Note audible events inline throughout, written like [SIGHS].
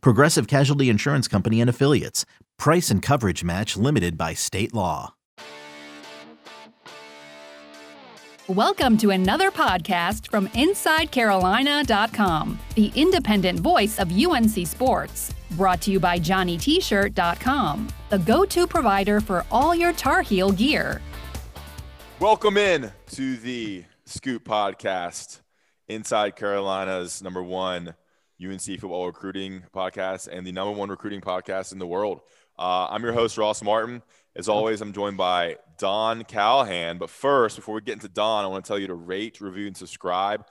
Progressive Casualty Insurance Company and Affiliates. Price and coverage match limited by state law. Welcome to another podcast from InsideCarolina.com, the independent voice of UNC Sports. Brought to you by JohnnyT-shirt.com, the go-to provider for all your Tar Heel gear. Welcome in to the Scoop Podcast, Inside Carolina's number one UNC football recruiting podcast and the number one recruiting podcast in the world. Uh, I'm your host, Ross Martin. As always, I'm joined by Don Callahan. But first, before we get into Don, I want to tell you to rate, review, and subscribe.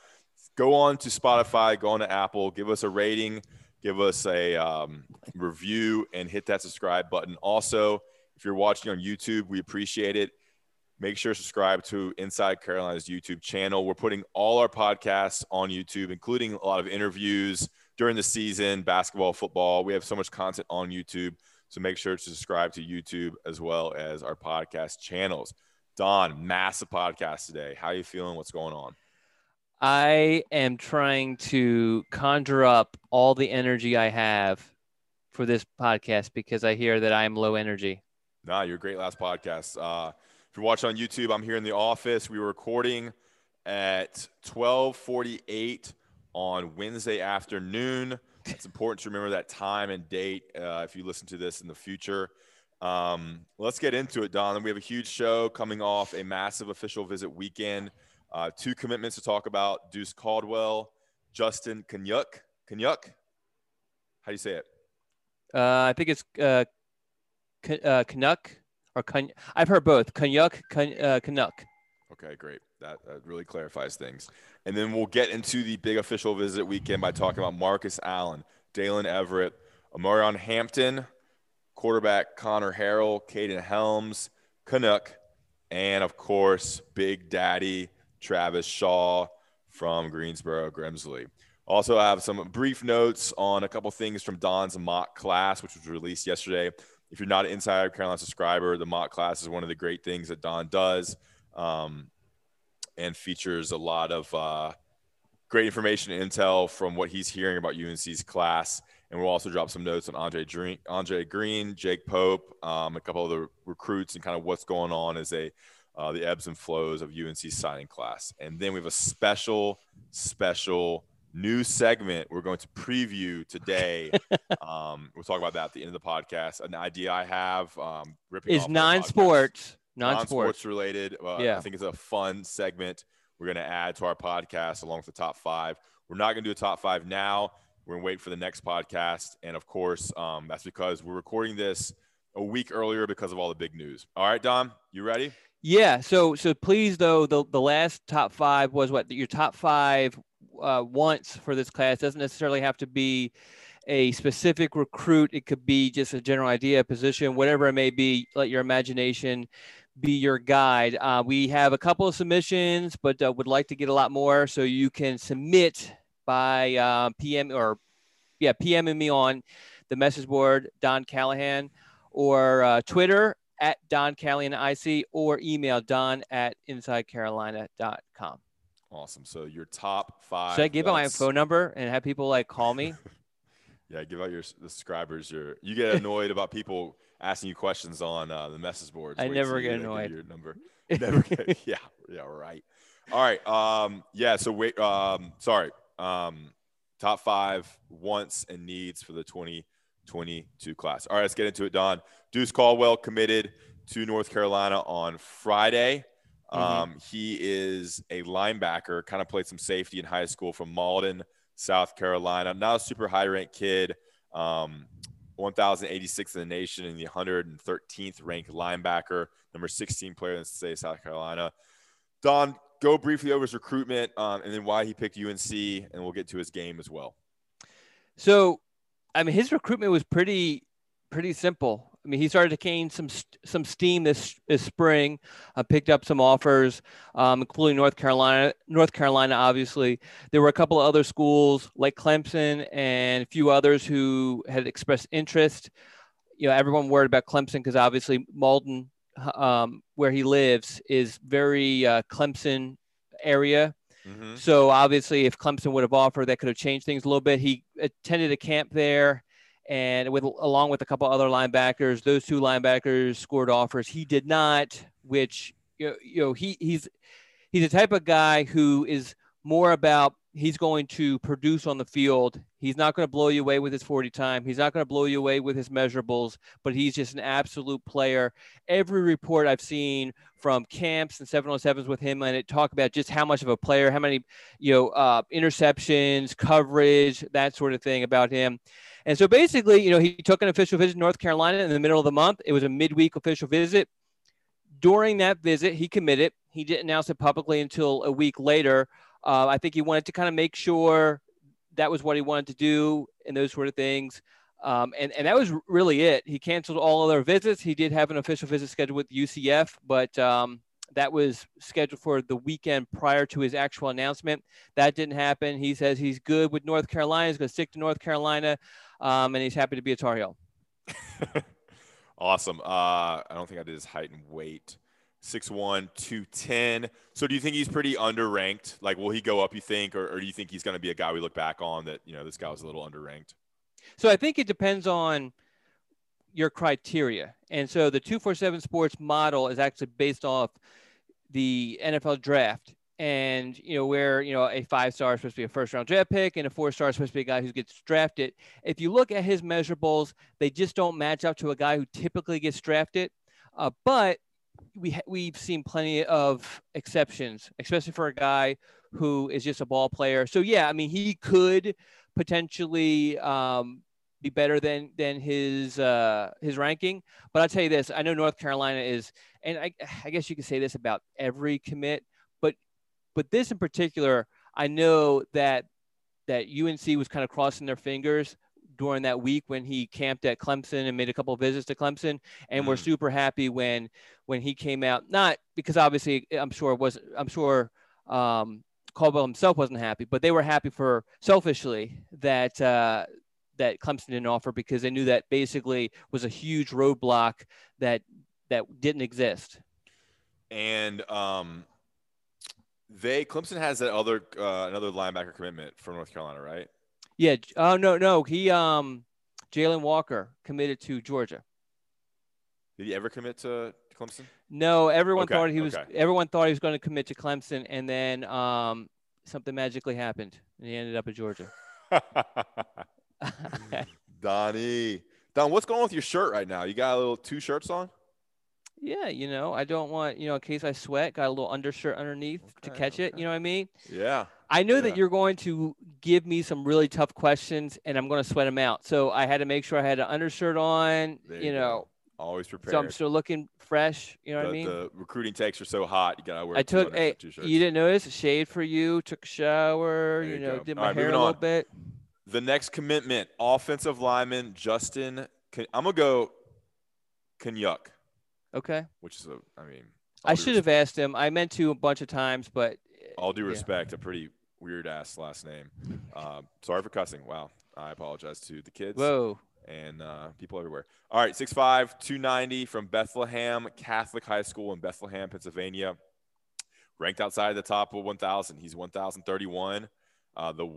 Go on to Spotify, go on to Apple, give us a rating, give us a um, review, and hit that subscribe button. Also, if you're watching on YouTube, we appreciate it. Make sure to subscribe to Inside Carolina's YouTube channel. We're putting all our podcasts on YouTube, including a lot of interviews during the season, basketball, football. We have so much content on YouTube. So make sure to subscribe to YouTube as well as our podcast channels. Don, massive podcast today. How are you feeling? What's going on? I am trying to conjure up all the energy I have for this podcast because I hear that I am low energy. Nah, you're great last podcast. Uh, if you're watching on YouTube, I'm here in the office. We were recording at 12:48 on Wednesday afternoon. It's important to remember that time and date uh, if you listen to this in the future. Um, let's get into it, Don. We have a huge show coming off a massive official visit weekend. Uh, two commitments to talk about: Deuce Caldwell, Justin Kanyuk. Kanyuk, how do you say it? Uh, I think it's uh, uh, Canuck or Kun- I've heard both Canuck, Kun- uh, Canuck. Okay, great. That, really clarifies things. And then we'll get into the big official visit weekend by talking about Marcus Allen, Daylen Everette, Omarion Hampton, quarterback Conner Harrell, Kaden Helms, Canuck, and of course, Big Daddy Travis Shaw from Greensboro Grimsley. Also, I have some brief notes on a couple things from Don's mock class, which was released yesterday if you're not an Inside Carolina subscriber, the mock class is one of the great things that Don does um, and features a lot of uh, great information and intel from what he's hearing about UNC's class. And we'll also drop some notes on Andre, Greene, Andre Greene Jake Pope, um, a couple of the recruits, and kind of what's going on as a uh, the ebbs and flows of UNC's signing class. And then we have a special, special new segment we're going to preview today. [LAUGHS] um, we'll talk about that at the end of the podcast. An idea I have um, is non-sports, non-sports, non-sports related. Uh, yeah, I think it's a fun segment we're going to add to our podcast along with the top five. We're not going to do a top five now. We're going to wait for the next podcast, and of course, um, that's because we're recording this a week earlier because of all the big news. All right, Dom, you ready? Yeah. So so please though the the last top five was what your top five uh, wants for this class doesn't necessarily have to be a specific recruit. It could be just a general idea, position, whatever it may be. Let your imagination be your guide. Uh, we have a couple of submissions, but uh, would like to get a lot more. So you can submit by uh, PM or yeah, PMing me on the message board, Don Callahan, or uh, Twitter at Don Callahan IC, or email Don at InsideCarolina.com. Awesome. So your top five. Should I give out my phone number and have people like call me? [LAUGHS] yeah, give out your the subscribers. Your you get annoyed about people asking you questions on uh, the message boards. I never get annoyed. Your number. [LAUGHS] Never get. [LAUGHS] yeah. Yeah. Right. All right. Um. Yeah. So wait. Um. Sorry. Um. Top five wants and needs for the 2022 class. All right. Let's get into it. Don Deuce Caldwell committed to North Carolina on Friday. Mm-hmm. Um, he is a linebacker, kind of played some safety in high school from Mauldin, South Carolina. Not a super high ranked kid, um, 1,086 in the nation and the 113th ranked linebacker, number 16 player in the state of South Carolina. Don, go briefly over his recruitment um, and then why he picked UNC, and we'll get to his game as well. So, I mean, his recruitment was pretty pretty simple. I mean, he started to gain some some steam this this spring. Uh, picked up some offers, um, including North Carolina. North Carolina, obviously, there were a couple of other schools like Clemson and a few others who had expressed interest. You know, everyone worried about Clemson because obviously Mauldin, um, where he lives, is very uh, Clemson area. Mm-hmm. So obviously, if Clemson would have offered, that could have changed things a little bit. He attended a camp there and with along with a couple other linebackers, those two linebackers scored offers. He did not, which you know, you know he he's he's the type of guy who is more about he's going to produce on the field. He's not going to blow you away with his 40 time. He's not going to blow you away with his measurables, but he's just an absolute player. Every report I've seen from camps and 707s with him and it talk about just how much of a player, how many, you know, uh, interceptions, coverage, that sort of thing about him. And so basically, you know, he took an official visit to North Carolina in the middle of the month. It was a midweek official visit. During that visit, he committed. He didn't announce it publicly until a week later. Uh, I think he wanted to kind of make sure that was what he wanted to do and those sort of things. Um, and, and that was really it. He canceled all other visits. He did have an official visit scheduled with UCF, but um, that was scheduled for the weekend prior to his actual announcement. That didn't happen. He says he's good with North Carolina. He's going to stick to North Carolina, um, and he's happy to be a Tar Heel. [LAUGHS] awesome. Uh, I don't think I did his height and weight. 6'1", 210. So do you think he's pretty underranked? Like, will he go up, you think, or, or do you think he's going to be a guy we look back on that, you know, this guy was a little underranked? So I think it depends on your criteria. And so the 247 sports model is actually based off the NFL draft. And, you know, where, you know, a five star is supposed to be a first round draft pick and a four star is supposed to be a guy who gets drafted. If you look at his measurables, they just don't match up to a guy who typically gets drafted. Uh, but we we've seen plenty of exceptions, especially for a guy who is just a ball player. So yeah, I mean, he could potentially um, be better than than his uh, his ranking. But I'll tell you this: I know North Carolina is, and I, I guess you could say this about every commit, but this in particular, I know that that UNC was kind of crossing their fingers during that week when he camped at Clemson and made a couple of visits to Clemson, and mm. we're super happy when when he came out. Not because obviously I'm sure it was I'm sure um, Caldwell himself wasn't happy, but they were happy for selfishly that uh, that Clemson didn't offer because they knew that basically was a huge roadblock that that didn't exist. And um, they Clemson has that other uh, another linebacker commitment from North Carolina, right? Yeah. Oh no, no. He um, Jalon Walker committed to Georgia. Did he ever commit to Clemson? No, everyone okay, thought he was. Okay. Everyone thought he was going to commit to Clemson, and then um, something magically happened, and he ended up at Georgia. [LAUGHS] [LAUGHS] Donnie. Don, what's going on with your shirt right now? You got a little two shirts on? Yeah, you know, I don't want, you know, in case I sweat, got a little undershirt underneath okay, to catch okay. it. You know what I mean? Yeah. I know yeah. that you're going to give me some really tough questions and I'm going to sweat them out. So I had to make sure I had an undershirt on, there you, you know. Always prepared. So I'm still looking fresh. You know the, what I mean? The recruiting takes are so hot. You got to wear I took a, you didn't notice, shade for you, took a shower, you, you, know, go. did my right, hair a little bit. The next commitment, offensive lineman Justin. I'm gonna go Kanyuk. Okay. Which is a, I mean. I should have asked him. I meant to a bunch of times, but. All due respect, yeah. a pretty weird ass last name. Um, sorry for cussing. Wow. I apologize to the kids. Whoa. And uh, people everywhere. All right, 6'5, 290 from Bethlehem Catholic High School in Bethlehem, Pennsylvania. Ranked outside the top of 1,000. He's 1,031. Uh, the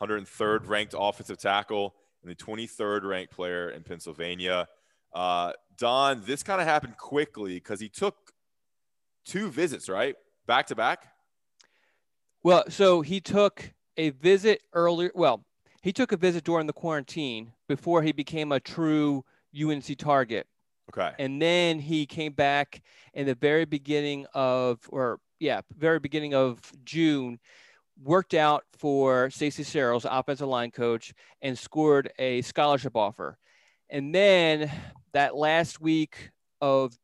103rd [LAUGHS] ranked offensive tackle, and the 23rd ranked player in Pennsylvania. Uh, Don, this kind of happened quickly because he took two visits, right? Back to back? Well, so he took a visit earlier. Well, he took a visit during the quarantine before he became a true UNC target. Okay. And then he came back in the very beginning of, or yeah, very beginning of June worked out for Stacy Searels, offensive line coach, and scored a scholarship offer. And then that last week of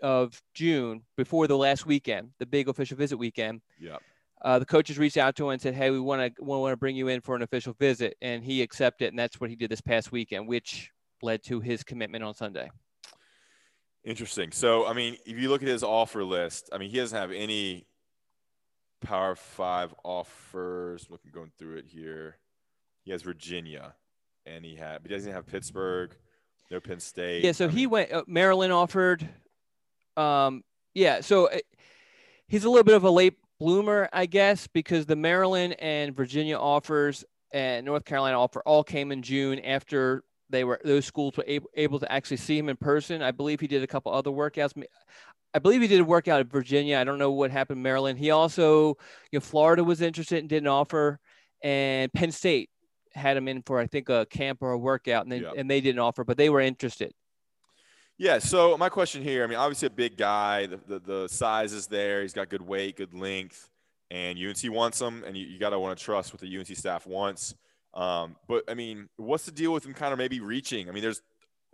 of June, before the last weekend, the big official visit weekend, yeah. Uh, the coaches reached out to him and said, "Hey, we want to want to bring you in for an official visit," and he accepted, and that's what he did this past weekend. Which led to his commitment on Sunday. Interesting. So, I mean, if you look at his offer list, I mean, he doesn't have any Power Five offers. Looking going through it here, he has Virginia, and he had, but he doesn't have Pittsburgh, no Penn State. Yeah, so I he mean, went. Uh, Maryland offered. Um, yeah, so uh, he's a little bit of a late bloomer, I guess, because the Maryland and Virginia offers and North Carolina offer all came in June after they were those schools were able, able to actually see him in person. I believe he did a couple other workouts. I believe he did a workout at Virginia. I don't know what happened in Maryland. He also, you know, Florida was interested and didn't offer, and Penn State had him in for I think a camp or a workout, and they Yeah. and they didn't offer, but they were interested. Yeah. So my question here, I mean, obviously a big guy. The, the, the size is there. He's got good weight, good length, and UNC wants him, and you, you got to want to trust what the UNC staff wants. Um, but I mean, what's the deal with him kind of maybe reaching? I mean, there's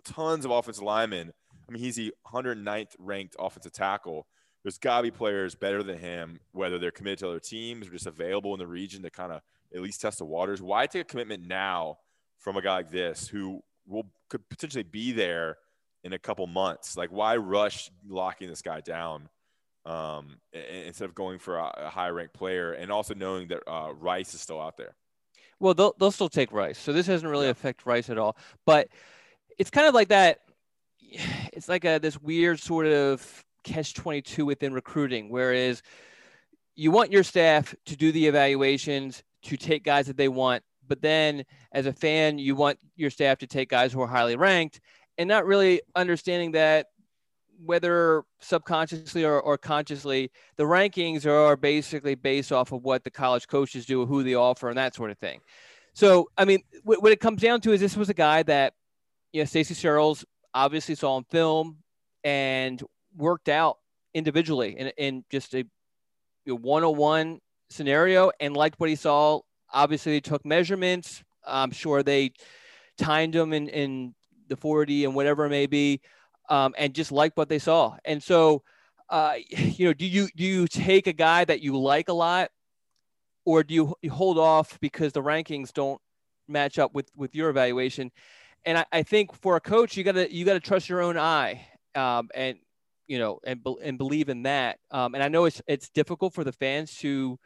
tons of offensive linemen. I mean, he's the 109th ranked offensive tackle. There's got to be players better than him, whether they're committed to other teams or just available in the region to kind of at least test the waters. Why take a commitment now from a guy like this who will could potentially be there in a couple months? Like, why rush locking this guy down um, instead of going for a, high ranked player and also knowing that uh, Rice is still out there? Well, they'll they'll still take Rice, so this doesn't really Yeah. affect Rice at all. But it's kind of like that. [SIGHS] It's like a this weird sort of catch twenty two within recruiting, whereas you want your staff to do the evaluations to take guys that they want, but then as a fan, you want your staff to take guys who are highly ranked, and not really understanding that whether subconsciously or, or consciously, the rankings are basically based off of what the college coaches do, who they offer, and that sort of thing. So, I mean, what, what it comes down to is this was a guy that, you know, Stacy Searels obviously saw on film and worked out individually in, in just a one-on-one scenario and liked what he saw. Obviously, they took measurements. I'm sure they timed him in, in the 40 and whatever it may be um, and just liked what they saw. And so, uh, [SIGHS] you know, do you do you take a guy that you like a lot, or do you, hold off because the rankings don't match up with with your evaluation? And I, I think for a coach, you gotta you gotta trust your own eye, um, and you know, and and believe in that. Um, and I know it's it's difficult for the fans to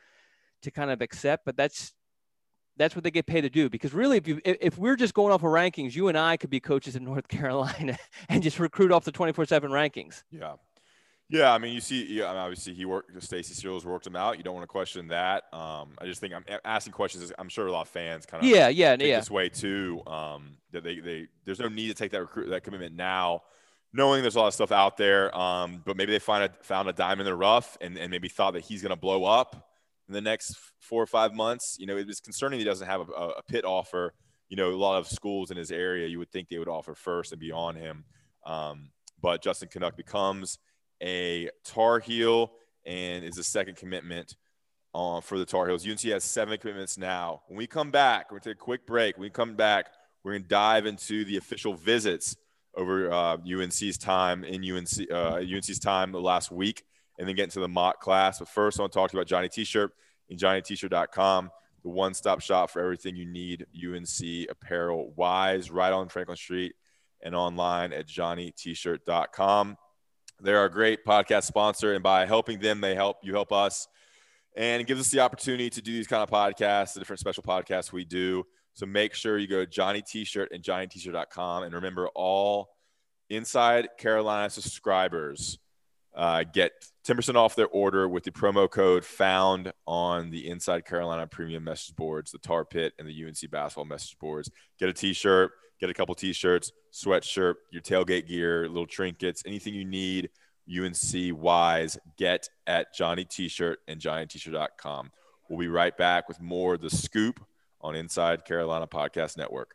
to kind of accept, but that's that's what they get paid to do. Because really, if you if we're just going off of rankings, you and I could be coaches in [LAUGHS] North Carolina and just recruit off the twenty four seven rankings. Yeah. Yeah, I mean, you see, yeah, I mean, obviously he worked. Stacy Searels worked him out. You don't want to question that. Um, I just think I'm asking questions. I'm sure a lot of fans kind of Yeah, yeah, think yeah. this way too. Um, that they, they there's no need to take that recruit that commitment now, knowing there's a lot of stuff out there. Um, but maybe they find a found a dime in the rough and, and maybe thought that he's going to blow up in the next four or five months. You know, it was concerning he doesn't have a, a pit offer. You know, a lot of schools in his area you would think they would offer first and be on him. Um, but Justin Canuck becomes a Tar Heel and is a second commitment uh, for the Tar Heels. UNC has seven commitments now. When we come back, we're going to take a quick break. When we come back, we're going to dive into the official visits over uh, UNC's time in UNC uh, UNC's time last week, and then get into the mock class. But first, I want to talk to you about Johnny T-shirt and JohnnyT-shirt.com, the one-stop shop for everything you need UNC apparel wise, right on Franklin Street and online at JohnnyT-shirt.com. They're our great podcast sponsor, and by helping them, they help you help us, and it gives us the opportunity to do these kind of podcasts, the different special podcasts we do. So make sure you go to Johnny T-shirt and JohnnyT-shirt.com, and remember all Inside Carolina subscribers uh, get 10% off their order with the promo code found on the Inside Carolina premium message boards, the Tar Pit and the UNC basketball message boards. Get a T-shirt, get a couple T-shirts, sweatshirt, your tailgate gear, little trinkets, anything you need UNC wise, get at Johnny T-shirt and JohnnyT-shirt.com. We'll be right back with more the scoop on Inside Carolina Podcast Network.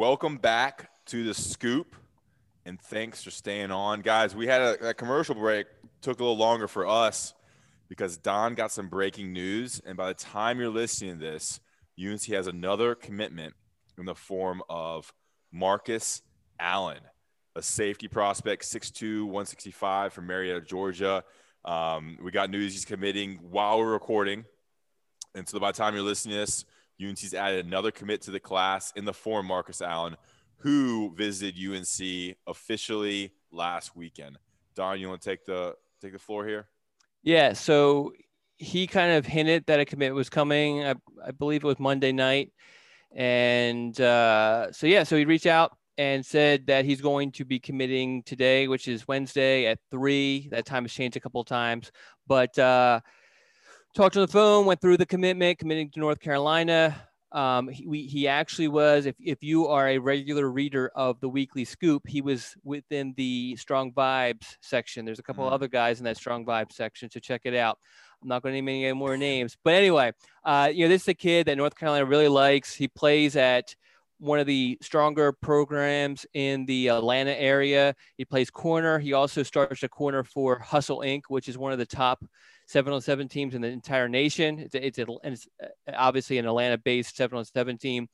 Welcome back to the scoop, and thanks for staying on, guys. We had a, a, commercial break, took a little longer for us because Don got some breaking news, and by the time you're listening to this, UNC has another commitment in the form of Marcus Allen, a safety prospect, 6'2", 165 from Marietta, Georgia. Um, we got news he's committing while we're recording, and so by the time you're listening to this UNC's added another commit to the class in the form Marcus Allen, who visited UNC officially last weekend. Don, you want to take the take the floor here? Yeah. So he kind of hinted that a commit was coming. I, I believe it was Monday night, and uh, so yeah, so he reached out and said that he's going to be committing today, which is Wednesday at three. That time has changed a couple of times, but. Uh, talked on the phone, went through the commitment, committing to North Carolina. Um, he, we, he actually was, if, if you are a regular reader of the weekly scoop, he was within the strong vibes section. There's a couple mm. other guys in that strong vibes section, so check it out. I'm not going to name any more names, but anyway, uh, you know, this is a kid that North Carolina really likes. He plays at one of the stronger programs in the Atlanta area. He plays corner. He also starts a corner for Hustle Inc., which is one of the top seven seven teams in the entire nation. It's, it's, it's uh, obviously an Atlanta based seven seven team.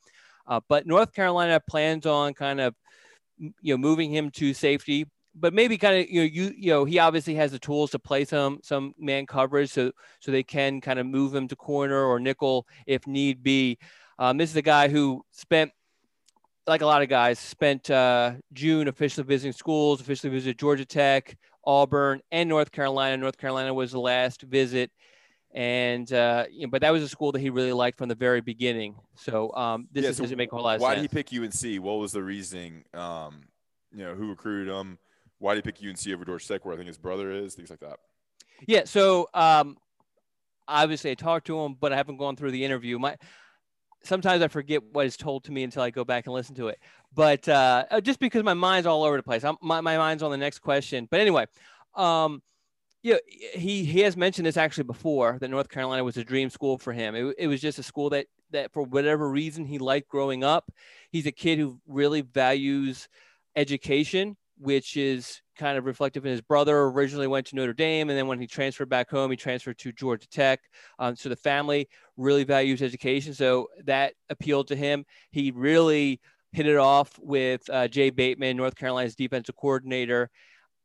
Uh, but North Carolina plans on kind of, you know, moving him to safety, but maybe kind of, you know, you, you know, he obviously has the tools to play some, some man coverage. So, so they can kind of move him to corner or nickel if need be. Um, this is a guy who spent like a lot of guys, spent uh, June officially visiting schools, officially visited Georgia Tech, Auburn, and North Carolina. North Carolina was the last visit, and uh, you know, but that was a school that he really liked from the very beginning. So um, this yeah, is, so doesn't make a whole lot of why sense. Why did he pick UNC? What was the reasoning? Um, you know, who recruited him? Why did he pick UNC over Tech, where I think his brother is? Things like that. Yeah. So um, obviously, I talked to him, but I haven't gone through the interview. My sometimes I forget what is told to me until I go back and listen to it. But uh, uh, just because my mind's all over the place, I'm, my, my mind's on the next question. But anyway, um, yeah, he he has mentioned this actually before that North Carolina was a dream school for him. It, it was just a school that that for whatever reason he liked growing up. He's a kid who really values education, which is kind of reflective in his brother originally went to Notre Dame. And then when he transferred back home, he transferred to Georgia Tech. Um, so the family really values education. So that appealed to him. He really hit it off with uh, Jay Bateman, North Carolina's defensive coordinator.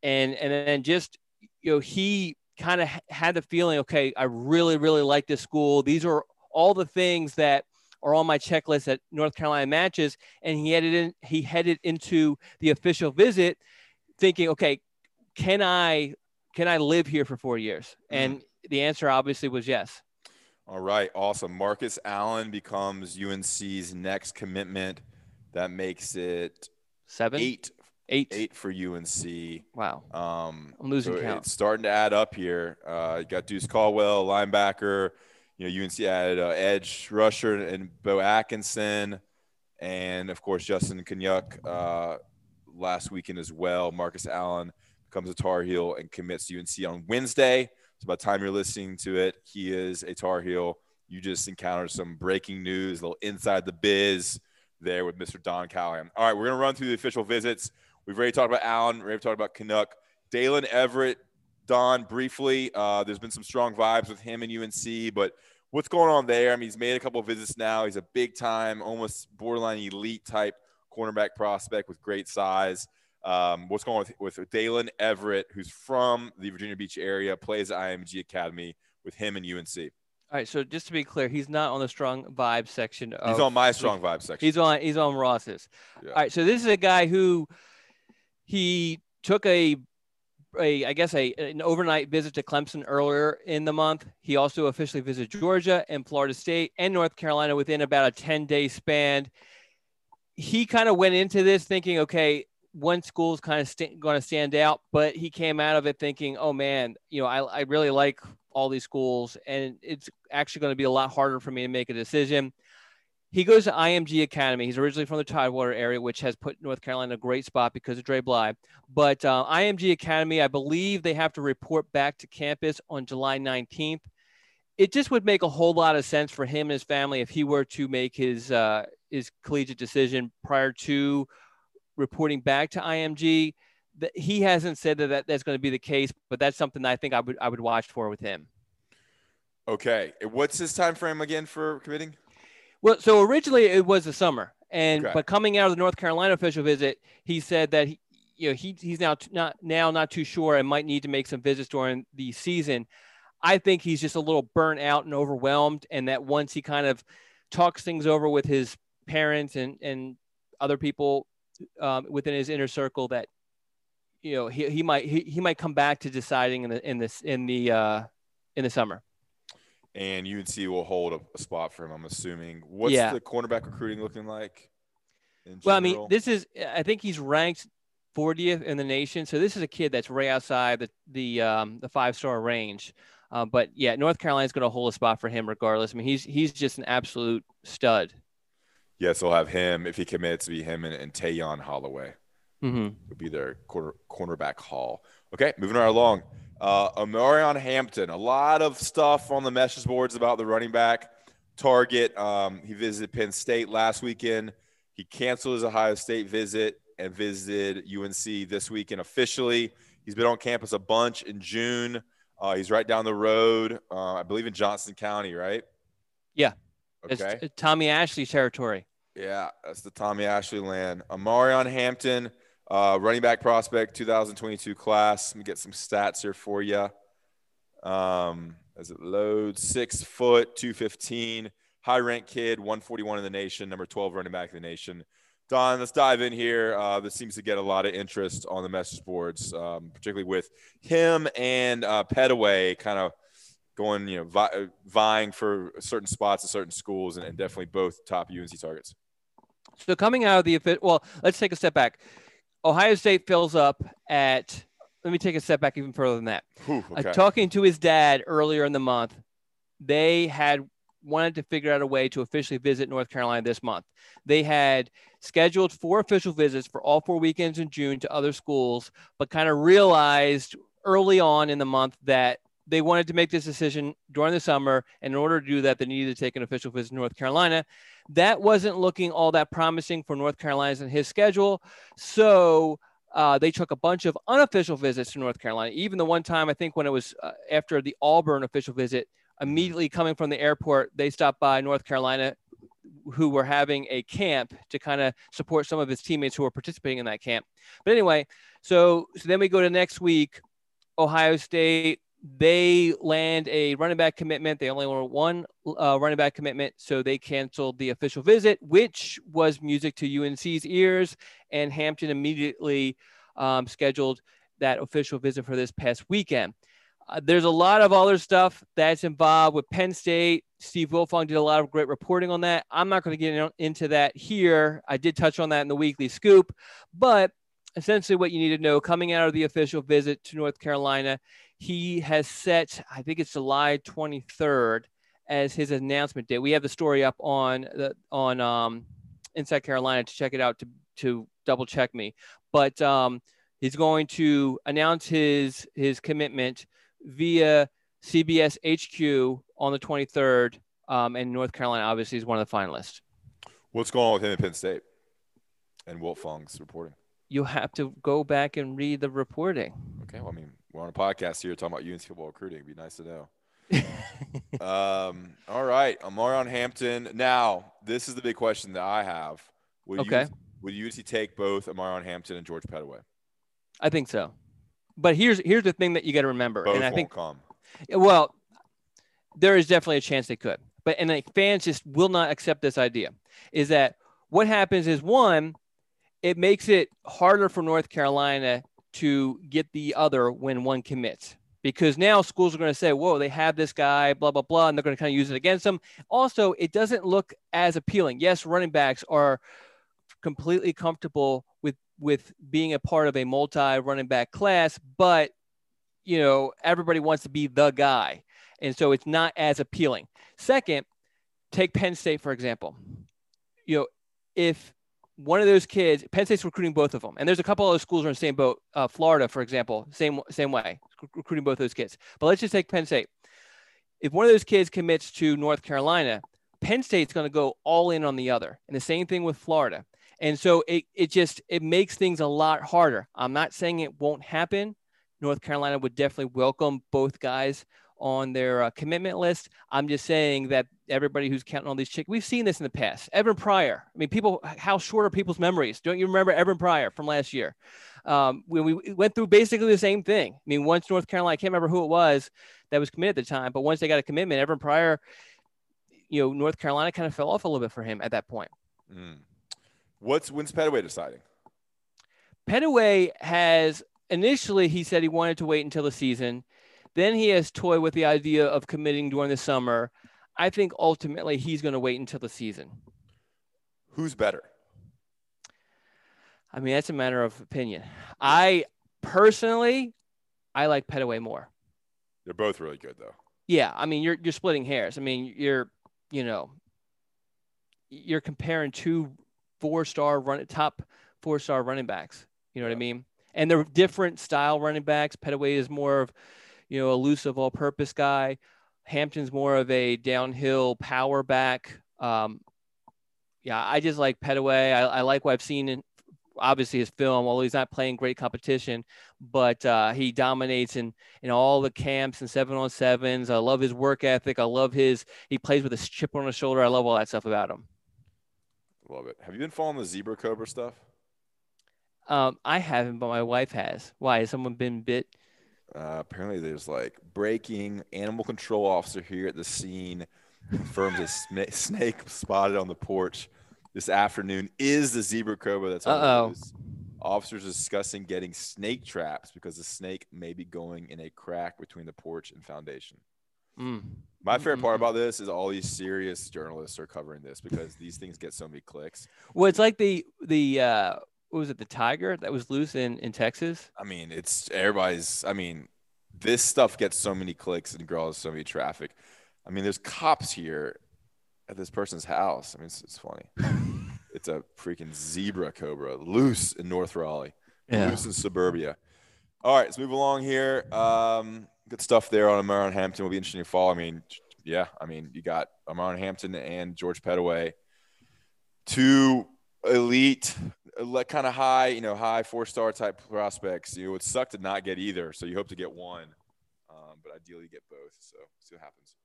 And, and then just, you know, he kind of had the feeling, okay, I really, really like this school. These are all the things that are on my checklist at North Carolina matches. And he headed in, he headed into the official visit thinking, okay, can I can I live here for four years? Mm-hmm. And the answer obviously was yes. All right, awesome. Marcus Allen becomes UNC's next commitment. That makes it seven, eight, eight, eight for UNC. Wow. Um, I'm losing so count. It's starting to add up here. Uh, you got Deuce Caldwell, linebacker. You know, UNC added uh, edge rusher and Bo Atkinson, and of course Justin Kanyuk, uh, last weekend as well. Marcus Allen becomes a Tar Heel and commits to UNC on Wednesday. So by the time you're listening to it, he is a Tar Heel. You just encountered some breaking news, a little inside the biz there with Mr. Don Callahan. All right, we're going to run through the official visits. We've already talked about Allen. We've talked about Canuck. Daylen Everette, Don, briefly. Uh, there's been some strong vibes with him and UNC, but what's going on there? I mean, he's made a couple of visits now. He's a big time, almost borderline elite type cornerback prospect with great size. Um, what's going on with, with Daylen Everette, who's from the Virginia Beach area, plays at IMG Academy with him and UNC. All right, so just to be clear, he's not on the strong vibe section. Of, he's on my strong vibe section. He's on he's on Ross's. Yeah. All right, so this is a guy who he took a a I guess a an overnight visit to Clemson earlier in the month. He also officially visited Georgia and Florida State and North Carolina within about a 10 day span. He kind of went into this thinking, okay, one school's kind of st- going to stand out, but he came out of it thinking, oh man, you know, I, I really like all these schools, and it's actually going to be a lot harder for me to make a decision. He goes to IMG Academy. He's originally from the Tidewater area, which has put North Carolina in a great spot because of Dre Bly. But uh, IMG Academy, I believe they have to report back to campus on July 19th. It just would make a whole lot of sense for him and his family if he were to make his uh, his collegiate decision prior to reporting back to IMG. He hasn't said that, that that's going to be the case, but that's something that I think I would I would watch for with him. Okay, what's his time frame again for committing? Well, so originally it was the summer, and Okay. but coming out of the North Carolina official visit, he said that he, you know he he's now t- not now not too sure and might need to make some visits during the season. I think he's just a little burnt out and overwhelmed, and that once he kind of talks things over with his parents and and other people um, within his inner circle, that you know he, he might he, he might come back to deciding in the in this in the uh, in the summer. And UNC will hold a, a spot for him. I'm assuming. What's Yeah. the cornerback recruiting looking like? Well, I mean, this is I think he's ranked 40th in the nation, so this is a kid that's right outside the the um, the five star range. Uh, but yeah, North Carolina's going to hold a spot for him regardless. I mean, he's he's just an absolute stud. Yes, we'll have him if he commits. Be him and, and Tayon Holloway Mm-hmm. would be their corner, cornerback haul. Okay, moving right along. Uh, Omarion Hampton. A lot of stuff on the message boards about the running back target. Um, he visited Penn State last weekend. He canceled his Ohio State visit and visited UNC this weekend officially. He's been on campus a bunch in June. Uh, he's right down the road, uh, I believe in Johnston County, right? Yeah. Okay. It's Tommy Ashley territory. Yeah, that's the Tommy Ashley land. Omarion Hampton, uh, running back prospect, 2022 class. Let me get some stats here for you. Um, as it loads, six foot, 215, high rank kid, 141 in the nation, number 12 running back in the nation. Don, let's dive in here. Uh, this seems to get a lot of interest on the message boards, um, particularly with him and uh, Pettaway kind of going, you know, vi- vying for certain spots at certain schools, and, and definitely both top UNC targets. So coming out of the well, let's take a step back. Ohio State fills up at. Let me take a step back even further than that. Whew, Uh, talking to his dad earlier in the month, they had wanted to figure out a way to officially visit North Carolina this month. They had scheduled four official visits for all four weekends in June to other schools, but kind of realized early on in the month that they wanted to make this decision during the summer. And in order to do that, they needed to take an official visit to North Carolina. That wasn't looking all that promising for North Carolina's and his schedule. So uh, they took a bunch of unofficial visits to North Carolina. Even the one time, I think, when it was uh, after the Auburn official visit, immediately coming from the airport, they stopped by North Carolina, who were having a camp to kind of support some of his teammates who were participating in that camp. But anyway, so so then we go to next week, Ohio State. They land a running back commitment. They only want one uh, running back commitment, so they canceled the official visit, which was music to UNC's ears. And Hampton immediately um, scheduled that official visit for this past weekend. Uh, there's a lot of other stuff that's involved with Penn State. Steve Wiltfong did a lot of great reporting on that. I'm not going to get in- into that here. I did touch on that in the weekly scoop, but essentially what you need to know coming out of the official visit to North Carolina, he has set, I think it's July 23rd as his announcement date. We have the story up on the on um, Inside Carolina to check it out to to double check me. But um, he's going to announce his his commitment via CBS HQ on the 23rd, um, and North Carolina obviously is one of the finalists. What's going on with him at Penn State and Wiltfong's reporting? You have to go back and read the reporting. Okay, well, I mean, we're on a podcast here talking about UNC football recruiting. It'd be nice to know. [LAUGHS] um, all right, Omarion Hampton. Now, this is the big question that I have. Would Okay. You, would UNC take both Omarion Hampton and George Pettaway? I think so. But here's here's the thing that you got to remember, Both and I think come. well, there is definitely a chance they could, but and like fans just will not accept this idea. Is that what happens? Is one, it makes it harder for North Carolina to get the other when one commits because now schools are going to say, whoa, they have this guy, blah, blah, blah, and they're going to kind of use it against them. Also, it doesn't look as appealing. Yes, running backs are completely comfortable with with being a part of a multi running back class, but you know, everybody wants to be the guy. And so it's not as appealing. Second, take Penn State, for example. You know, if one of those kids, Penn State's recruiting both of them, and there's a couple other schools are in the same boat. Uh, Florida, for example, same same way, recruiting both those kids. But let's just take Penn State. If one of those kids commits to North Carolina, Penn State's going to go all in on the other, and the same thing with Florida. And so it it just it makes things a lot harder. I'm not saying it won't happen. North Carolina would definitely welcome both guys on their uh, commitment list. I'm just saying that everybody who's counting on these chicks, we've seen this in the past. Evan Pryor. I mean, people, how short are people's memories? Don't you remember Evan Pryor from last year? Um, when we went through basically the same thing. I mean, once North Carolina, I can't remember who it was that was committed at the time, but once they got a commitment, Evan Pryor, you know, North Carolina kind of fell off a little bit for him at that point. Mm. What's when's Pettaway deciding? Pettaway has initially he said he wanted to wait until the season. Then he has toyed with the idea of committing during the summer. I think ultimately he's going to wait until the season. Who's better? I mean, that's a matter of opinion. I personally, I like Pettaway more. They're both really good, though. Yeah, I mean, you're you're splitting hairs. I mean, you're you know, you're comparing two four-star run top four-star running backs. You know yeah. what I mean? And they're different style running backs. Pettaway is more of you know, elusive all-purpose guy. Hampton's more of a downhill power back. Um, yeah, I just like Pettaway. I, I like what I've seen in obviously his film, although he's not playing great competition, but uh, he dominates in, in all the camps and seven on sevens. I love his work ethic. I love his, he plays with a chip on his shoulder. I love all that stuff about him. Love it. Have you been following the zebra cobra stuff? Um, I haven't, but my wife has. Why? Has someone been bit? Uh, apparently, there's like breaking animal control officer here at the scene confirms a snake spotted on the porch this afternoon is the zebra cobra that's on Uh-oh. the news. Officers discussing getting snake traps because the snake may be going in a crack between the porch and foundation. Mm. My favorite part about this is all these serious journalists are covering this because these things get so many clicks. Well, it's like the the uh, what was it the tiger that was loose in in Texas? I mean, it's everybody's. I mean, this stuff gets so many clicks and draws so many traffic. I mean, there's cops here at this person's house. I mean, it's, it's funny. [LAUGHS] it's a freaking zebra cobra loose in North Raleigh, yeah. loose in suburbia. All right, let's move along here. Um, good stuff there on Omarion Hampton. Will be interesting to follow. I mean, yeah, I mean, you got Omarion Hampton and George Pettaway, two elite kind of high, you know, high four star type prospects. You know, it sucked to not get either, so you hope to get one, um, but ideally you get both. So see what happens.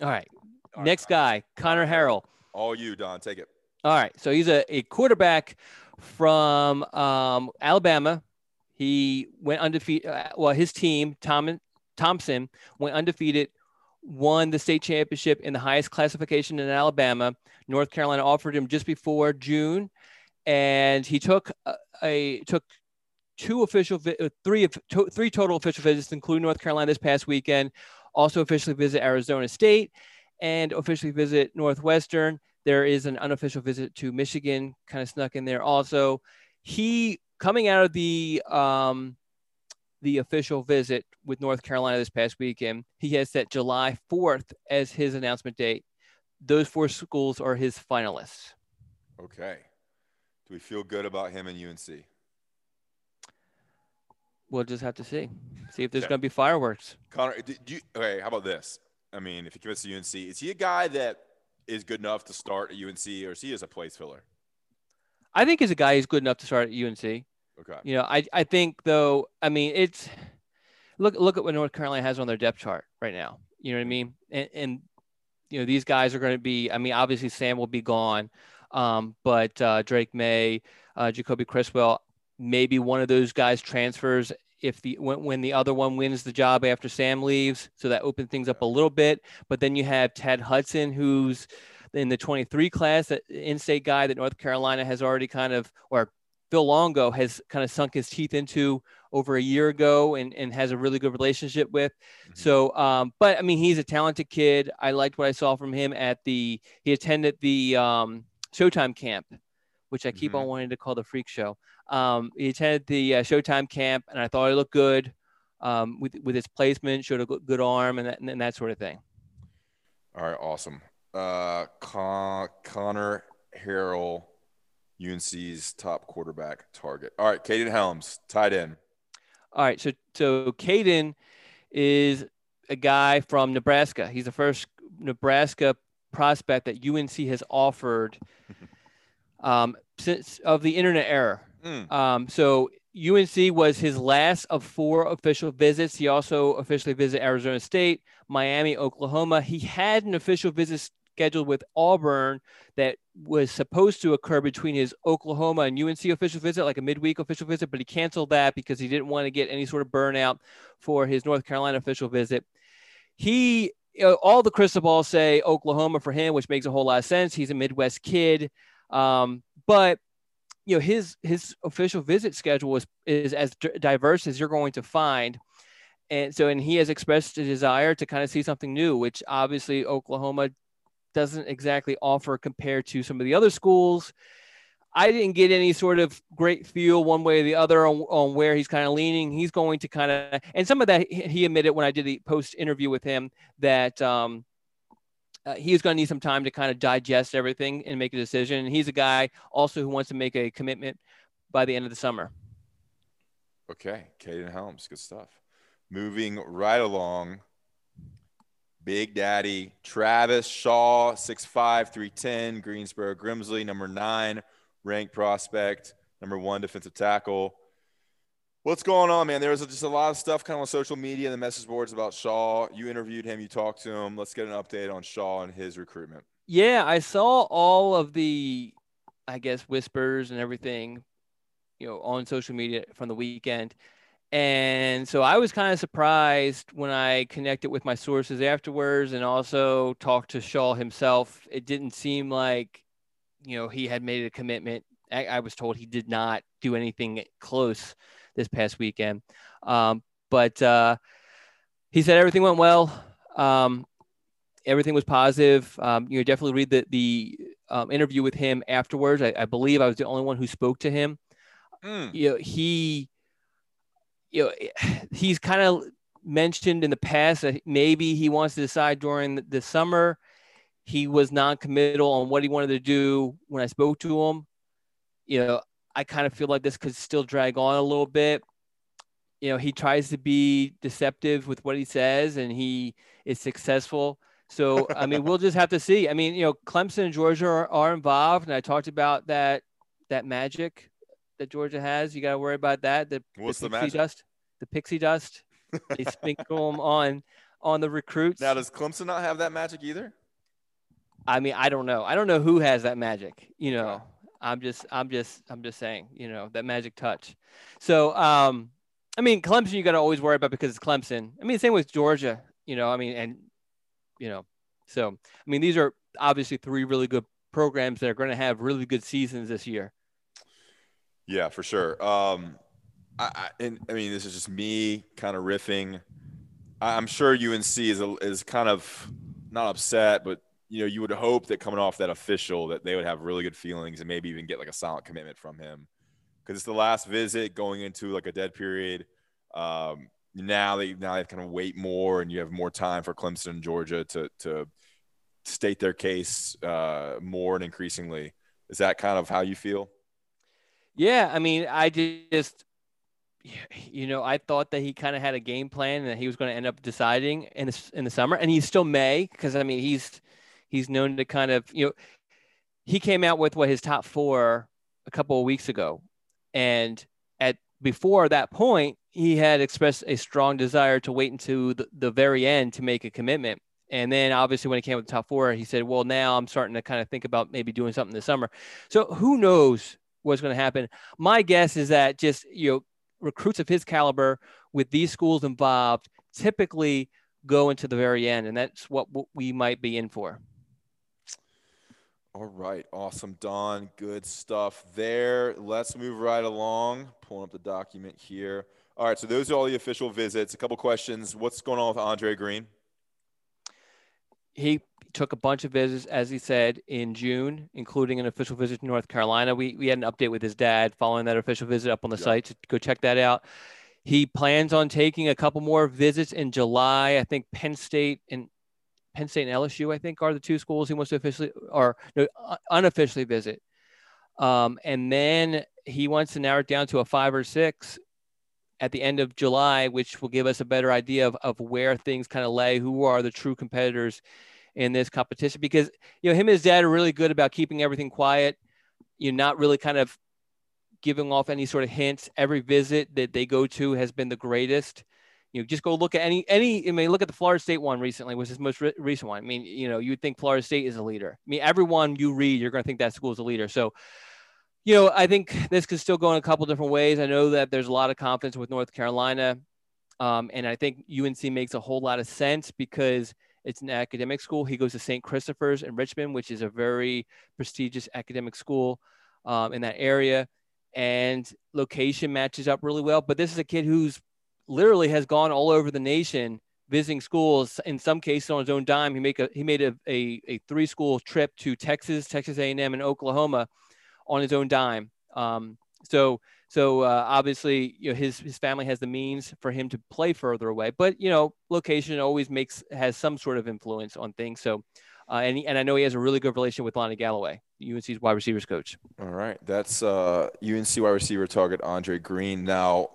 All right, All next right, guy, Conner Harrell. All you, Don. Take it. All right, so he's a, a quarterback from um, Alabama. He went undefeated. Uh, well, his team, Tom Thompson, went undefeated won the state championship in the highest classification in Alabama. North Carolina offered him just before June, and he took a, a took two official vi- uh, three to, three total official visits, including North Carolina this past weekend. Also officially visit Arizona State and officially visit Northwestern. There is an unofficial visit to Michigan, kind of snuck in there. Also, he coming out of the um, the official visit with North Carolina this past weekend. He has set July 4th as his announcement date. Those four schools are his finalists. Okay. Do we feel good about him and UNC? We'll just have to see. See if there's okay. going to be fireworks. Conner, do you, okay, how about this? I mean, if he commits to UNC, is he a guy that is good enough to start at UNC or is he as a place filler? I think he's a guy who's good enough to start at UNC. Okay. You know, I I think though, I mean, it's look look at what North Carolina has on their depth chart right now. You know what I mean? And, and you know these guys are going to be. I mean, obviously Sam will be gone, um, but uh, Drake Maye, uh, Jacoby Criswell, maybe one of those guys transfers if the when, when the other one wins the job after Sam leaves, so that opens things up a little bit. But then you have Ted Hudson, who's in the 23 class, that in-state guy that North Carolina has already kind of or Phil Longo has kind of sunk his teeth into over a year ago and, and has a really good relationship with. Mm-hmm. So, um, but I mean, he's a talented kid. I liked what I saw from him at the, he attended the um, Showtime camp, which I keep mm-hmm. on wanting to call the freak show. Um, he attended the uh, Showtime camp and I thought he looked good um, with, with his placement, showed a good arm and that, and that sort of thing. All right. Awesome. Uh, Con- Conner Harrell, UNC's top quarterback target. All right. Kaden Helms, tight end. All right, so so Kaden is a guy from Nebraska. He's the first Nebraska prospect that UNC has offered [LAUGHS] um, since of the internet era. Mm. Um, so UNC was his last of four official visits. He also officially visited Arizona State, Miami, Oklahoma. He had an official visit scheduled with Auburn that was supposed to occur between his Oklahoma and UNC official visit, like a midweek official visit, but he canceled that because he didn't want to get any sort of burnout for his North Carolina official visit. He, you know, all the crystal balls say Oklahoma for him, which makes a whole lot of sense. He's a Midwest kid, um, but you know his his official visit schedule is is as diverse as you're going to find and so and he has expressed a desire to kind of see something new which obviously oklahoma doesn't exactly offer compared to some of the other schools. I didn't get any sort of great feel one way or the other on, on where he's kind of leaning. He's going to kind of, and some of that he admitted when I did the post interview with him that um, uh, he's going to need some time to kind of digest everything and make a decision. And he's a guy also who wants to make a commitment by the end of the summer. Okay, Kaden Helms, good stuff. Moving right along Big Daddy Travis Shaw, 6'5, 310, Greensboro Grimsley, number nine, ranked prospect, number one defensive tackle. What's going on, man? There was just a lot of stuff kind of on social media and the message boards about Shaw. You interviewed him, you talked to him. Let's get an update on Shaw and his recruitment. Yeah, I saw all of the, I guess, whispers and everything, you know, on social media from the weekend. And so I was kind of surprised when I connected with my sources afterwards and also talked to Shaw himself. It didn't seem like, you know, he had made a commitment. I, I was told he did not do anything close this past weekend. Um, but uh, he said everything went well. Um, everything was positive. Um, you know, definitely read the, the um, interview with him afterwards. I, I, believe I was the only one who spoke to him. Mm. You know, he you know, he's kind of mentioned in the past that maybe he wants to decide during the summer. He was non-committal on what he wanted to do when I spoke to him. You know, I kind of feel like this could still drag on a little bit. You know, he tries to be deceptive with what he says, and he is successful. So, I mean, we'll just have to see. I mean, you know, Clemson and Georgia are, are involved, and I talked about that that magic that Georgia has. You got to worry about that. The, What's the, the pixie dust, the pixie dust. they [LAUGHS] sprinkle them on on the recruits. Now, does Clemson not have that magic either? I mean, I don't know. I don't know who has that magic. You know, I'm just, I'm just, I'm just saying. You know, that magic touch. So, um, I mean, Clemson, you got to always worry about because it's Clemson. I mean, same with Georgia. You know, I mean, and you know, so I mean, these are obviously three really good programs that are going to have really good seasons this year. Yeah, for sure. Um, I, I, and, I mean, this is just me kind of riffing. I'm sure UNC is a, is kind of not upset, but you know, you would hope that coming off that official that they would have really good feelings and maybe even get like a silent commitment from him because it's the last visit going into like a dead period. Um, now they now they kind of wait more and you have more time for Clemson and Georgia to to state their case uh, more and increasingly. Is that kind of how you feel? Yeah, I mean, I just, you know, I thought that he kind of had a game plan and that he was going to end up deciding in the, in the summer, and he still may because I mean he's he's known to kind of you know he came out with what his top four a couple of weeks ago, and at before that point he had expressed a strong desire to wait until the, the very end to make a commitment. And then obviously when he came with the top four, he said, well, now I'm starting to kind of think about maybe doing something this summer. So who knows what's going to happen. My guess is that just you know recruits of his caliber with these schools involved typically go into the very end, and that's what we might be in for. All right, awesome, Don. Good stuff there. Let's move right along. Pulling up the document here. All right, so those are all the official visits. A couple questions. What's going on with Andre Greene? He took a bunch of visits, as he said, in June, including an official visit to North Carolina. We we had an update with his dad following that official visit up on the site. So go check that out. He plans on taking a couple more visits in July. I think Penn State and Penn State and LSU, I think, are the two schools he wants to officially or no, unofficially visit. Um, and then he wants to narrow it down to a five or six at the end of July, which will give us a better idea of, of where things kind of lay, who are the true competitors in this competition. Because, you know, him and his dad are really good about keeping everything quiet. You're not really kind of giving off any sort of hints. Every visit that they go to has been the greatest you know, just go look at any any. I mean, look at the Florida State one recently, was his most re- recent one. I mean, you know, you'd think Florida State is a leader. I mean, everyone you read, you're going to think that school is a leader. So, you know, I think this could still go in a couple different ways. I know that there's a lot of confidence with North Carolina, um, and I think UNC makes a whole lot of sense because it's an academic school. He goes to St. Christopher's in Richmond, which is a very prestigious academic school um, in that area, and location matches up really well. But this is a kid who's literally has gone all over the nation visiting schools. In some cases, on his own dime, he make a he made a, a, a three school trip to Texas, Texas A&M, and Oklahoma on his own dime. Um, so so uh, obviously, you know, his his family has the means for him to play further away, but you know, location always makes has some sort of influence on things. So. Uh, and, and I know he has a really good relation with Lonnie Galloway, UNC's wide receivers coach. All right. That's uh, UNC wide receiver target Andre Greene. Now,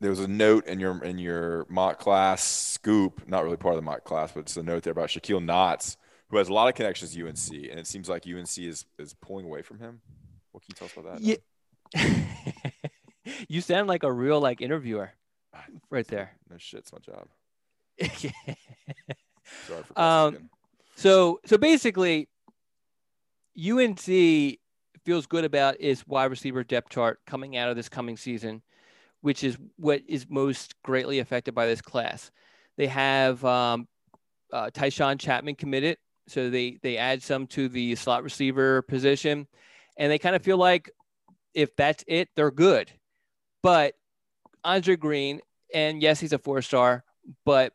there was a note in your in your mock class scoop, not really part of the mock class, but it's a note there about Shaquille Knotts, who has a lot of connections to UNC, and it seems like UNC is is pulling away from him. What can you tell us about that? Yeah. [LAUGHS] you sound like a real like interviewer right there. No shit, it's my job. [LAUGHS] Sorry for um, so so basically UNC feels good about its wide receiver depth chart coming out of this coming season which is what is most greatly affected by this class. They have um, uh, Tychaun Chapman committed, so they they add some to the slot receiver position, and they kind of feel like if that's it, they're good. But Andre Greene, and yes, he's a four star, but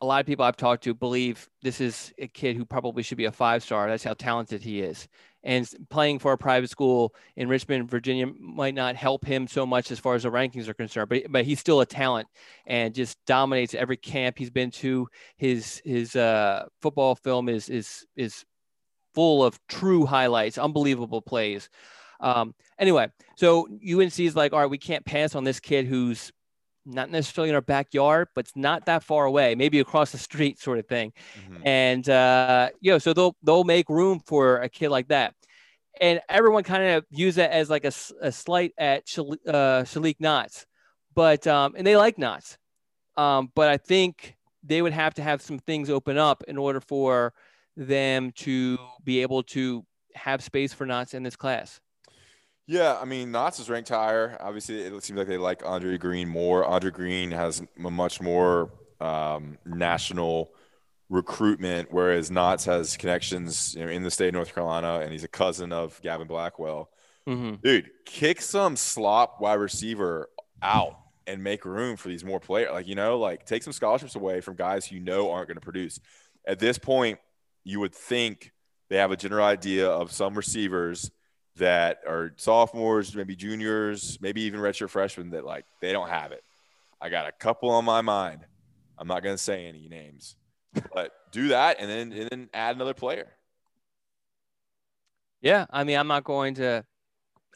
a lot of people I've talked to believe this is a kid who probably should be a five star. That's how talented he is and playing for a private school in Richmond, Virginia might not help him so much as far as the rankings are concerned, but, but he's still a talent and just dominates every camp he's been to. His, his uh, football film is, is, is full of true highlights, unbelievable plays. Um, anyway, so UNC is like, all right, we can't pass on this kid who's not necessarily in our backyard, but it's not that far away, maybe across the street, sort of thing. Mm-hmm. And uh, you know, so they'll they'll make room for a kid like that. And everyone kind of views that as like a, a slight at Shal- uh, Shalik Knotts, but um, and they like Knotts, um, but I think they would have to have some things open up in order for them to be able to have space for Knotts in this class. Yeah, I mean, Knotts is ranked higher. Obviously, it seems like they like Andre Greene more. Andre Greene has a much more um, national recruitment, whereas Knotts has connections you know, in the state of North Carolina, and he's a cousin of Gavin Blackwell. Mm-hmm. Dude, kick some slop wide receiver out and make room for these more players. Like, you know, like take some scholarships away from guys who you know aren't going to produce. At this point, you would think they have a general idea of some receivers – that are sophomores, maybe juniors, maybe even redshirt freshmen that like they don't have it. I got a couple on my mind. I'm not going to say any names, but do that and then and then add another player. Yeah, I mean, I'm not going to,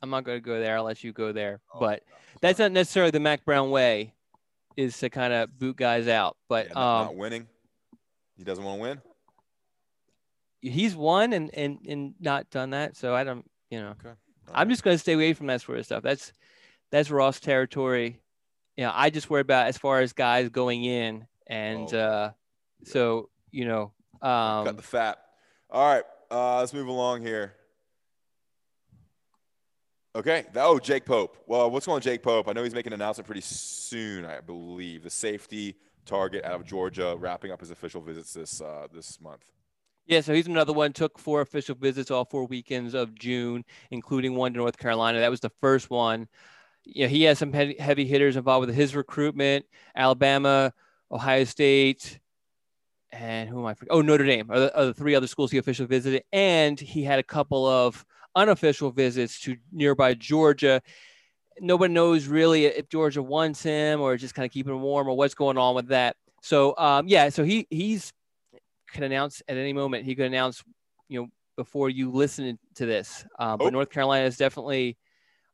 I'm not going to go there. I'll let you go there, oh, but that's not necessarily the Mack Brown way, is to kind of boot guys out. But yeah, um, not winning, he doesn't want to win. He's won and and and not done that, so I don't. You know, okay. I'm just going to stay away from that sort of stuff. That's that's Ross territory. You know, I just worry about as far as guys going in, and oh. uh, so you know, um, cut the fat. All right, uh, let's move along here. Okay. Oh, Jake Pope. Well, what's going on, Jake Pope? I know he's making an announcement pretty soon. I believe the safety target out of Georgia, wrapping up his official visits this uh, this month. Yeah, so he's another one. Took four official visits all four weekends of June, including one to North Carolina. That was the first one. You know, he has some heavy hitters involved with his recruitment: Alabama, Ohio State, and who am I? Oh, Notre Dame are the, are the three other schools he officially visited, and he had a couple of unofficial visits to nearby Georgia. Nobody knows really if Georgia wants him or just kind of keeping him warm or what's going on with that. So um, yeah, so he he's can announce at any moment. He could announce, you know, before you listen to this. Uh, but oh. North Carolina is definitely,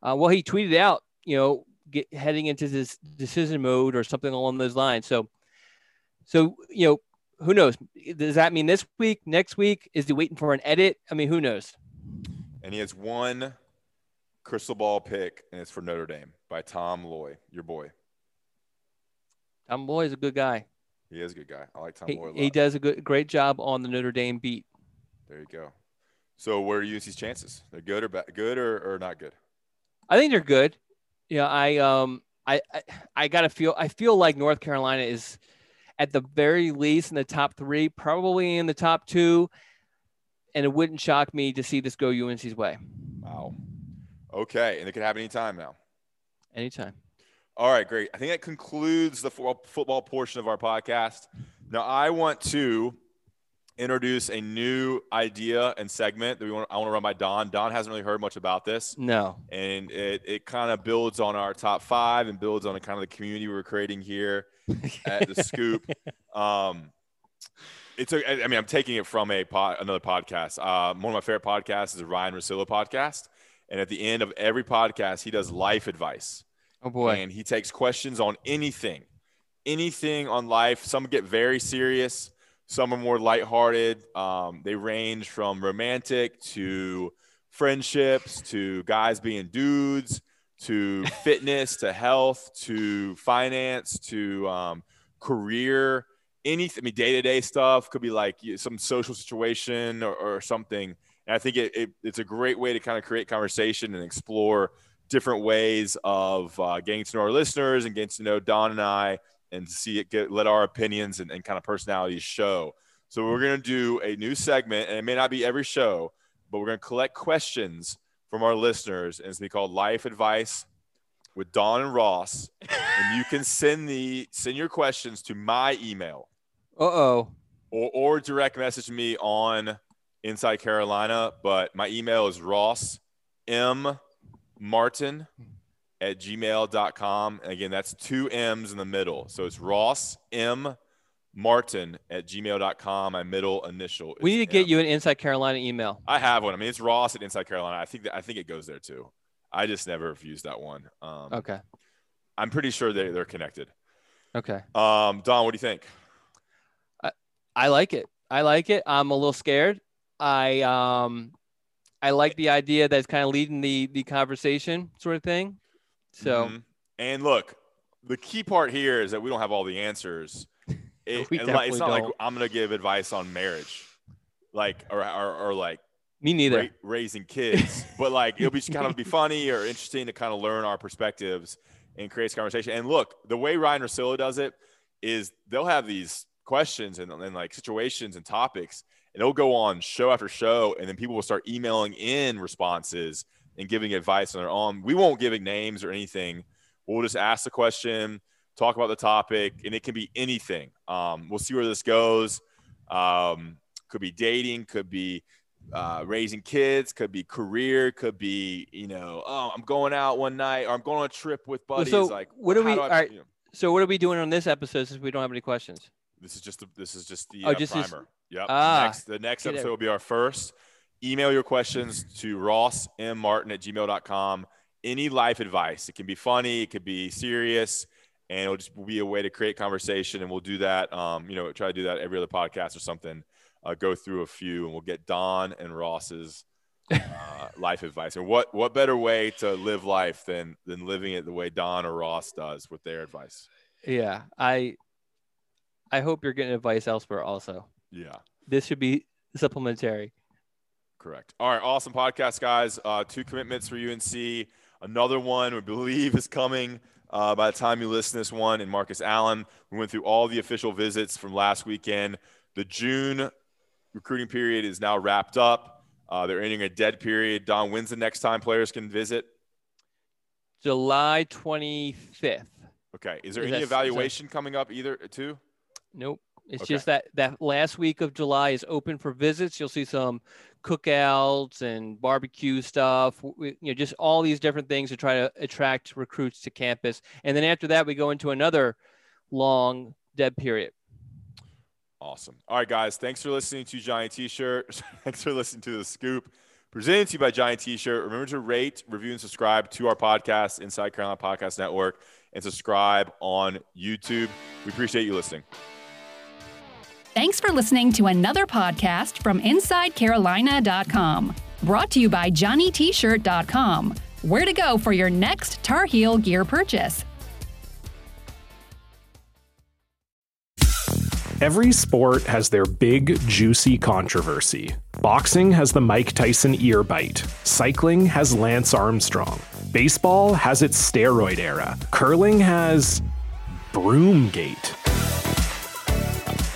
uh, well, he tweeted out, you know, get, heading into this decision mode or something along those lines. So, so you know, who knows? Does that mean this week, next week? Is he waiting for an edit? I mean, who knows? And he has one crystal ball pick, and it's for Notre Dame by Tom Loy, your boy. Tom Loy is a good guy. He is a good guy. I like Tom he, Lloyd. He does a good, great job on the Notre Dame beat. There you go. So, where are UNC's chances? They're good or bad? Good or, or not good? I think they're good. Yeah, I um, I I, I gotta feel. I feel like North Carolina is at the very least in the top three, probably in the top two, and it wouldn't shock me to see this go UNC's way. Wow. Okay, and it could happen anytime now. Anytime. All right, great. I think that concludes the football portion of our podcast. Now, I want to introduce a new idea and segment that we want. I want to run by Don. Don hasn't really heard much about this. No, and it it kind of builds on our top five and builds on the kind of the community we're creating here [LAUGHS] at the Scoop. Um, it's a, I mean, I'm taking it from a pod, another podcast. Uh, one of my favorite podcasts is the Ryen Russillo podcast, and at the end of every podcast, he does life advice. Oh boy. And he takes questions on anything, anything on life. Some get very serious. Some are more lighthearted. Um, they range from romantic to friendships to guys being dudes to [LAUGHS] fitness to health to finance to um, career anything i mean day-to-day stuff could be like some social situation or, or something and i think it, it, it's a great way to kind of create conversation and explore different ways of uh, getting to know our listeners and getting to know Don and I and see it get let our opinions and, and kind of personalities show. So we're going to do a new segment, and it may not be every show, but we're going to collect questions from our listeners, and it's going to be called Life Advice with Don and Ross. and you can send the send your questions to my email. Uh oh. Or, or direct message me on Inside Carolina, but my email is Ross M martin at gmail.com. And again, that's two M's in the middle. So it's Ross M Martin at gmail.com. My middle initial. We need to get you an Inside Carolina email. I have one. I mean, it's Ross at Inside Carolina. I think that, I think it goes there too. I just never have used that one. Um, okay. I'm pretty sure they, they're connected. Okay. Um, Don, what do you think? I, I like it. I like it. I'm a little scared. I um I like the idea that's kind of leading the the conversation sort of thing. So, mm-hmm. and look, the key part here is that we don't have all the answers. [LAUGHS] It, it's not don't. like I'm going to give advice on marriage, like or or, or like me neither ra- raising kids, [LAUGHS] but like it'll be [LAUGHS] kind of be funny or interesting to kind of learn our perspectives and create conversation. And look, the way Ryen Russillo does it is they'll have these questions and, and like situations and topics and it'll go on show after show, and then people will start emailing in responses and giving advice on their own. We won't give names or anything. We'll just ask the question, talk about the topic, and it can be anything. Um, we'll see where this goes. Um, could be dating, could be uh, raising kids, could be career, could be you know, oh, I'm going out one night or I'm going on a trip with buddies. So like, what are we? I, all right. You know, so what are we doing on this episode since we don't have any questions? This is just the, this is just the oh, uh, just primer. This, Yep. Ah, next, the next episode it. will be our first. Email your questions to Ross M. Martin at gmail.com. Any life advice. It can be funny, it could be serious, and it'll just be a way to create conversation. And we'll do that. Um, you know, try to do that every other podcast or something. Uh, go through a few, and we'll get Don and Ross's uh, [LAUGHS] life advice. And what what better way to live life than than living it the way Don or Ross does with their advice? Yeah, I I hope you're getting advice elsewhere also. Yeah. This should be supplementary. Correct. All right. Awesome podcast, guys. Uh, two commitments for UNC. Another one we believe is coming uh, by the time you listen to this one. And Marcus Allen. We went through all the official visits from last weekend. The June recruiting period is now wrapped up. Uh, they're entering a dead period. Don, when's the next time players can visit? July 25th. Okay. Is there Is any that- evaluation coming up either too? Nope. It's Okay. just that that last week of July is open for visits. You'll see some cookouts and barbecue stuff. w- w- You know, just all these different things to try to attract recruits to campus. And then after that, we go into another long dead period. Awesome. All right, guys. Thanks for listening to Johnny T-shirt. [LAUGHS] thanks for listening to the Scoop, presented to you by Johnny T-shirt. Remember to rate, review, and subscribe to our podcast, Inside Carolina Podcast Network, and subscribe on YouTube. We appreciate you listening. Thanks for listening to another podcast from InsideCarolina.com. Brought to you by JohnnyT-shirt.com. Where to go for your next Tar Heel gear purchase. Every sport has their big, juicy controversy. Boxing has the Mike Tyson ear bite. Cycling has Lance Armstrong. Baseball has its steroid era. Curling has. Broomgate.